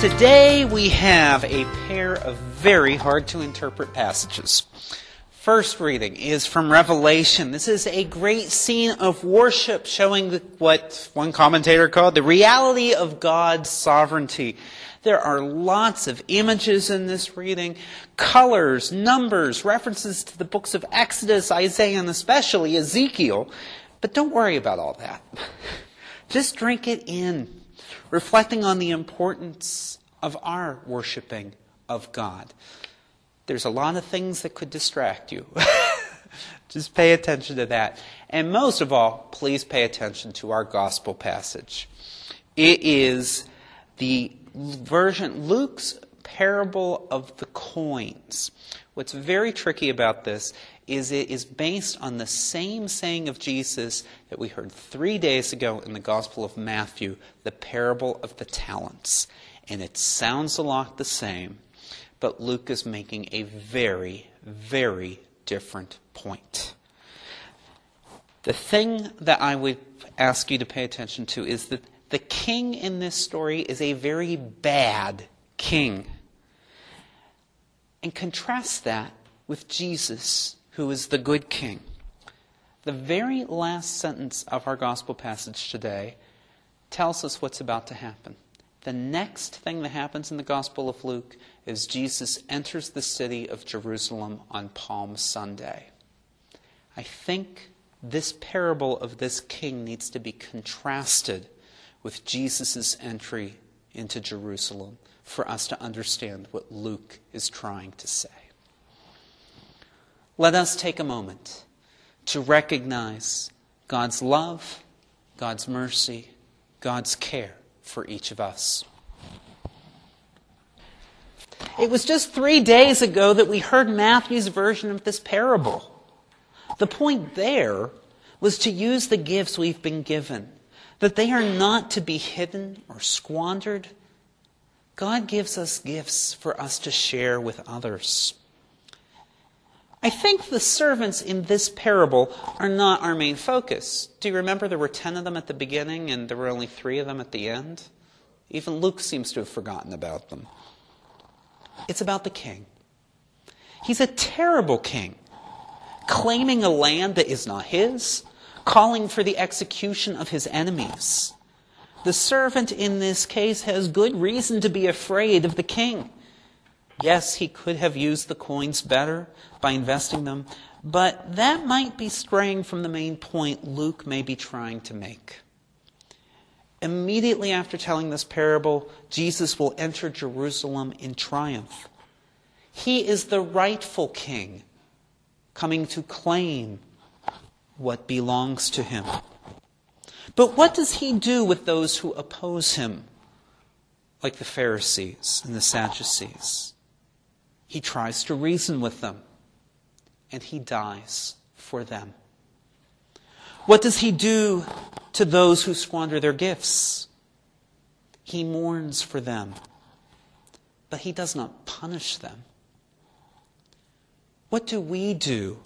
Today we have a pair of very hard to interpret passages. First reading is from Revelation. This is a great scene of worship showing what one commentator called the reality of God's sovereignty. There are lots of images in this reading, colors, numbers, references to the books of Exodus, Isaiah, and especially Ezekiel. But don't worry about all that. Just drink it in reflecting on the importance of our worshiping of God. There's a lot of things that could distract you. Just pay attention to that. And most of all, please pay attention to our gospel passage. It is the version, Luke's parable of the coins. What's very tricky about this is it is based on the same saying of Jesus that we heard three days ago in the Gospel of Matthew, the parable of the talents. And it sounds a lot the same, but Luke is making a very, very different point. The thing that I would ask you to pay attention to is that the king in this story is a very bad king. And contrast that with Jesus who is the good king. The very last sentence of our gospel passage today tells us what's about to happen. The next thing that happens in the Gospel of Luke is Jesus enters the city of Jerusalem on Palm Sunday. I think this parable of this king needs to be contrasted with Jesus' entry into Jerusalem for us to understand what Luke is trying to say let us take a moment to recognize God's love, God's mercy, God's care for each of us. It was just three days ago that we heard Matthew's version of this parable. The point there was to use the gifts we've been given, that they are not to be hidden or squandered. God gives us gifts for us to share with others. I think the servants in this parable are not our main focus. Do you remember there were ten of them at the beginning and there were only three of them at the end? Even Luke seems to have forgotten about them. It's about the king. He's a terrible king, claiming a land that is not his, calling for the execution of his enemies. The servant in this case has good reason to be afraid of the king. Yes, he could have used the coins better by investing them, but that might be straying from the main point Luke may be trying to make. Immediately after telling this parable, Jesus will enter Jerusalem in triumph. He is the rightful king coming to claim what belongs to him. But what does he do with those who oppose him, like the Pharisees and the Sadducees? He tries to reason with them, and he dies for them. What does he do to those who squander their gifts? He mourns for them, but he does not punish them. What do we do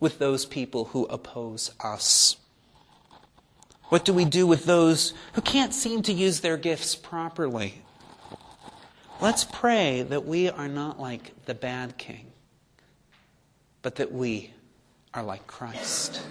with those people who oppose us? What do we do with those who can't seem to use their gifts properly? Let's pray that we are not like the bad king, but that we are like Christ.